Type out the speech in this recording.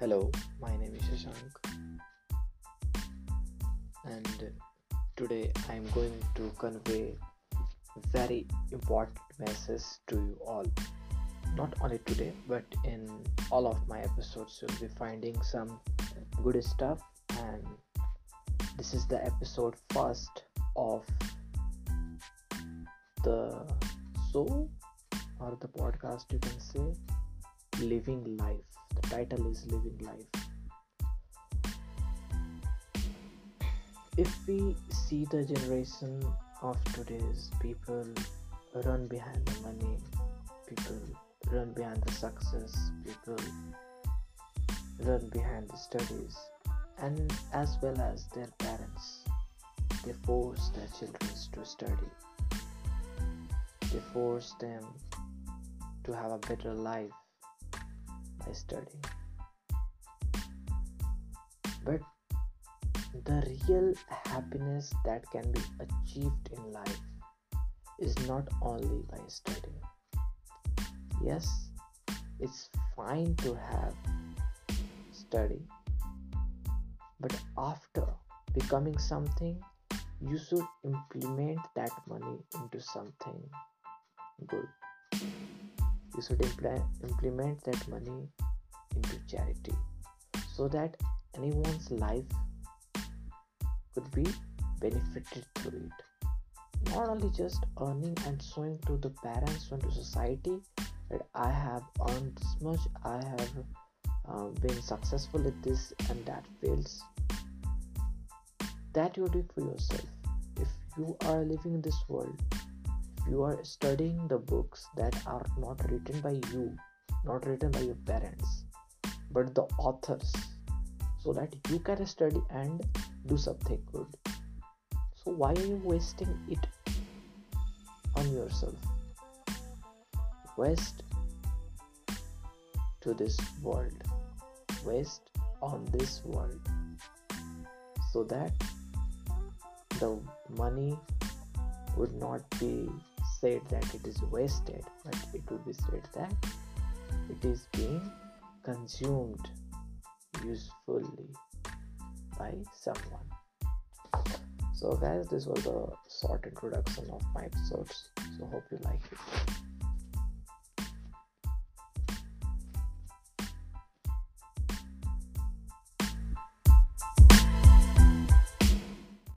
Hello, my name is Shashank, and today I am going to convey very important message to you all. Not only today, but in all of my episodes, you'll be finding some good stuff. And this is the episode first of the show or the podcast, you can say, Living Life. The title is Living Life. If we see the generation of today's people run behind the money, people run behind the success, people run behind the studies, and as well as their parents, they force their children to study, they force them to have a better life by studying. But the real happiness that can be achieved in life is not only by studying. Yes, it's fine to have study, but after becoming something, you should implement that money into something. You should impl- implement that money into charity so that anyone's life could be benefited through it. Not only just earning and showing to the parents and to society that I have earned this much, I have uh, been successful at this and that fields. That you do for yourself. If you are living in this world, you are studying the books that are not written by you, not written by your parents, but the authors, so that you can study and do something good. So, why are you wasting it on yourself? Waste to this world, waste on this world, so that the money would not be said that it is wasted, but it would be said that it is being consumed usefully by someone. So, guys, this was a short introduction of my episodes. So, hope you like it.